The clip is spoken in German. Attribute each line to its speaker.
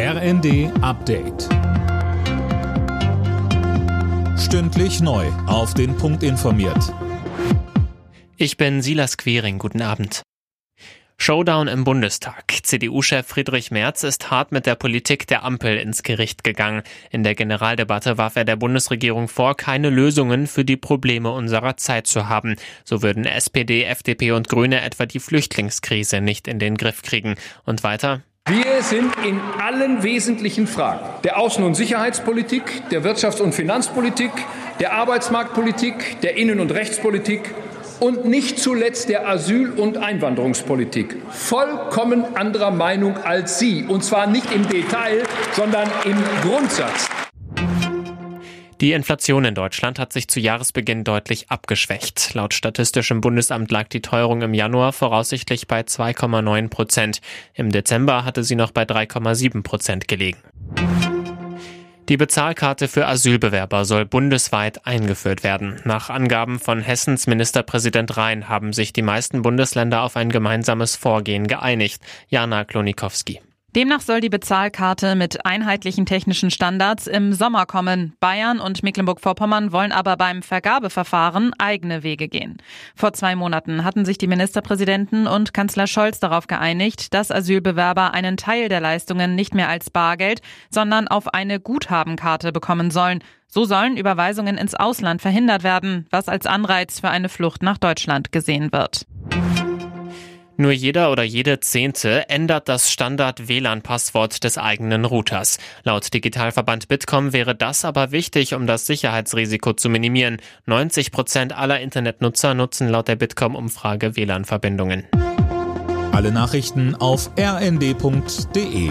Speaker 1: RND Update. Stündlich neu. Auf den Punkt informiert.
Speaker 2: Ich bin Silas Quering. Guten Abend. Showdown im Bundestag. CDU-Chef Friedrich Merz ist hart mit der Politik der Ampel ins Gericht gegangen. In der Generaldebatte warf er der Bundesregierung vor, keine Lösungen für die Probleme unserer Zeit zu haben. So würden SPD, FDP und Grüne etwa die Flüchtlingskrise nicht in den Griff kriegen. Und weiter,
Speaker 3: wir sind in allen wesentlichen Fragen der Außen- und Sicherheitspolitik, der Wirtschafts- und Finanzpolitik, der Arbeitsmarktpolitik, der Innen- und Rechtspolitik und nicht zuletzt der Asyl- und Einwanderungspolitik vollkommen anderer Meinung als Sie. Und zwar nicht im Detail, sondern im Grundsatz.
Speaker 2: Die Inflation in Deutschland hat sich zu Jahresbeginn deutlich abgeschwächt. Laut Statistischem Bundesamt lag die Teuerung im Januar voraussichtlich bei 2,9 Prozent. Im Dezember hatte sie noch bei 3,7 Prozent gelegen. Die Bezahlkarte für Asylbewerber soll bundesweit eingeführt werden. Nach Angaben von Hessens Ministerpräsident Rhein haben sich die meisten Bundesländer auf ein gemeinsames Vorgehen geeinigt. Jana Klonikowski.
Speaker 4: Demnach soll die Bezahlkarte mit einheitlichen technischen Standards im Sommer kommen. Bayern und Mecklenburg-Vorpommern wollen aber beim Vergabeverfahren eigene Wege gehen. Vor zwei Monaten hatten sich die Ministerpräsidenten und Kanzler Scholz darauf geeinigt, dass Asylbewerber einen Teil der Leistungen nicht mehr als Bargeld, sondern auf eine Guthabenkarte bekommen sollen. So sollen Überweisungen ins Ausland verhindert werden, was als Anreiz für eine Flucht nach Deutschland gesehen wird.
Speaker 2: Nur jeder oder jede Zehnte ändert das Standard-WLAN-Passwort des eigenen Routers. Laut Digitalverband Bitkom wäre das aber wichtig, um das Sicherheitsrisiko zu minimieren. 90 Prozent aller Internetnutzer nutzen laut der Bitkom-Umfrage WLAN-Verbindungen.
Speaker 1: Alle Nachrichten auf rnd.de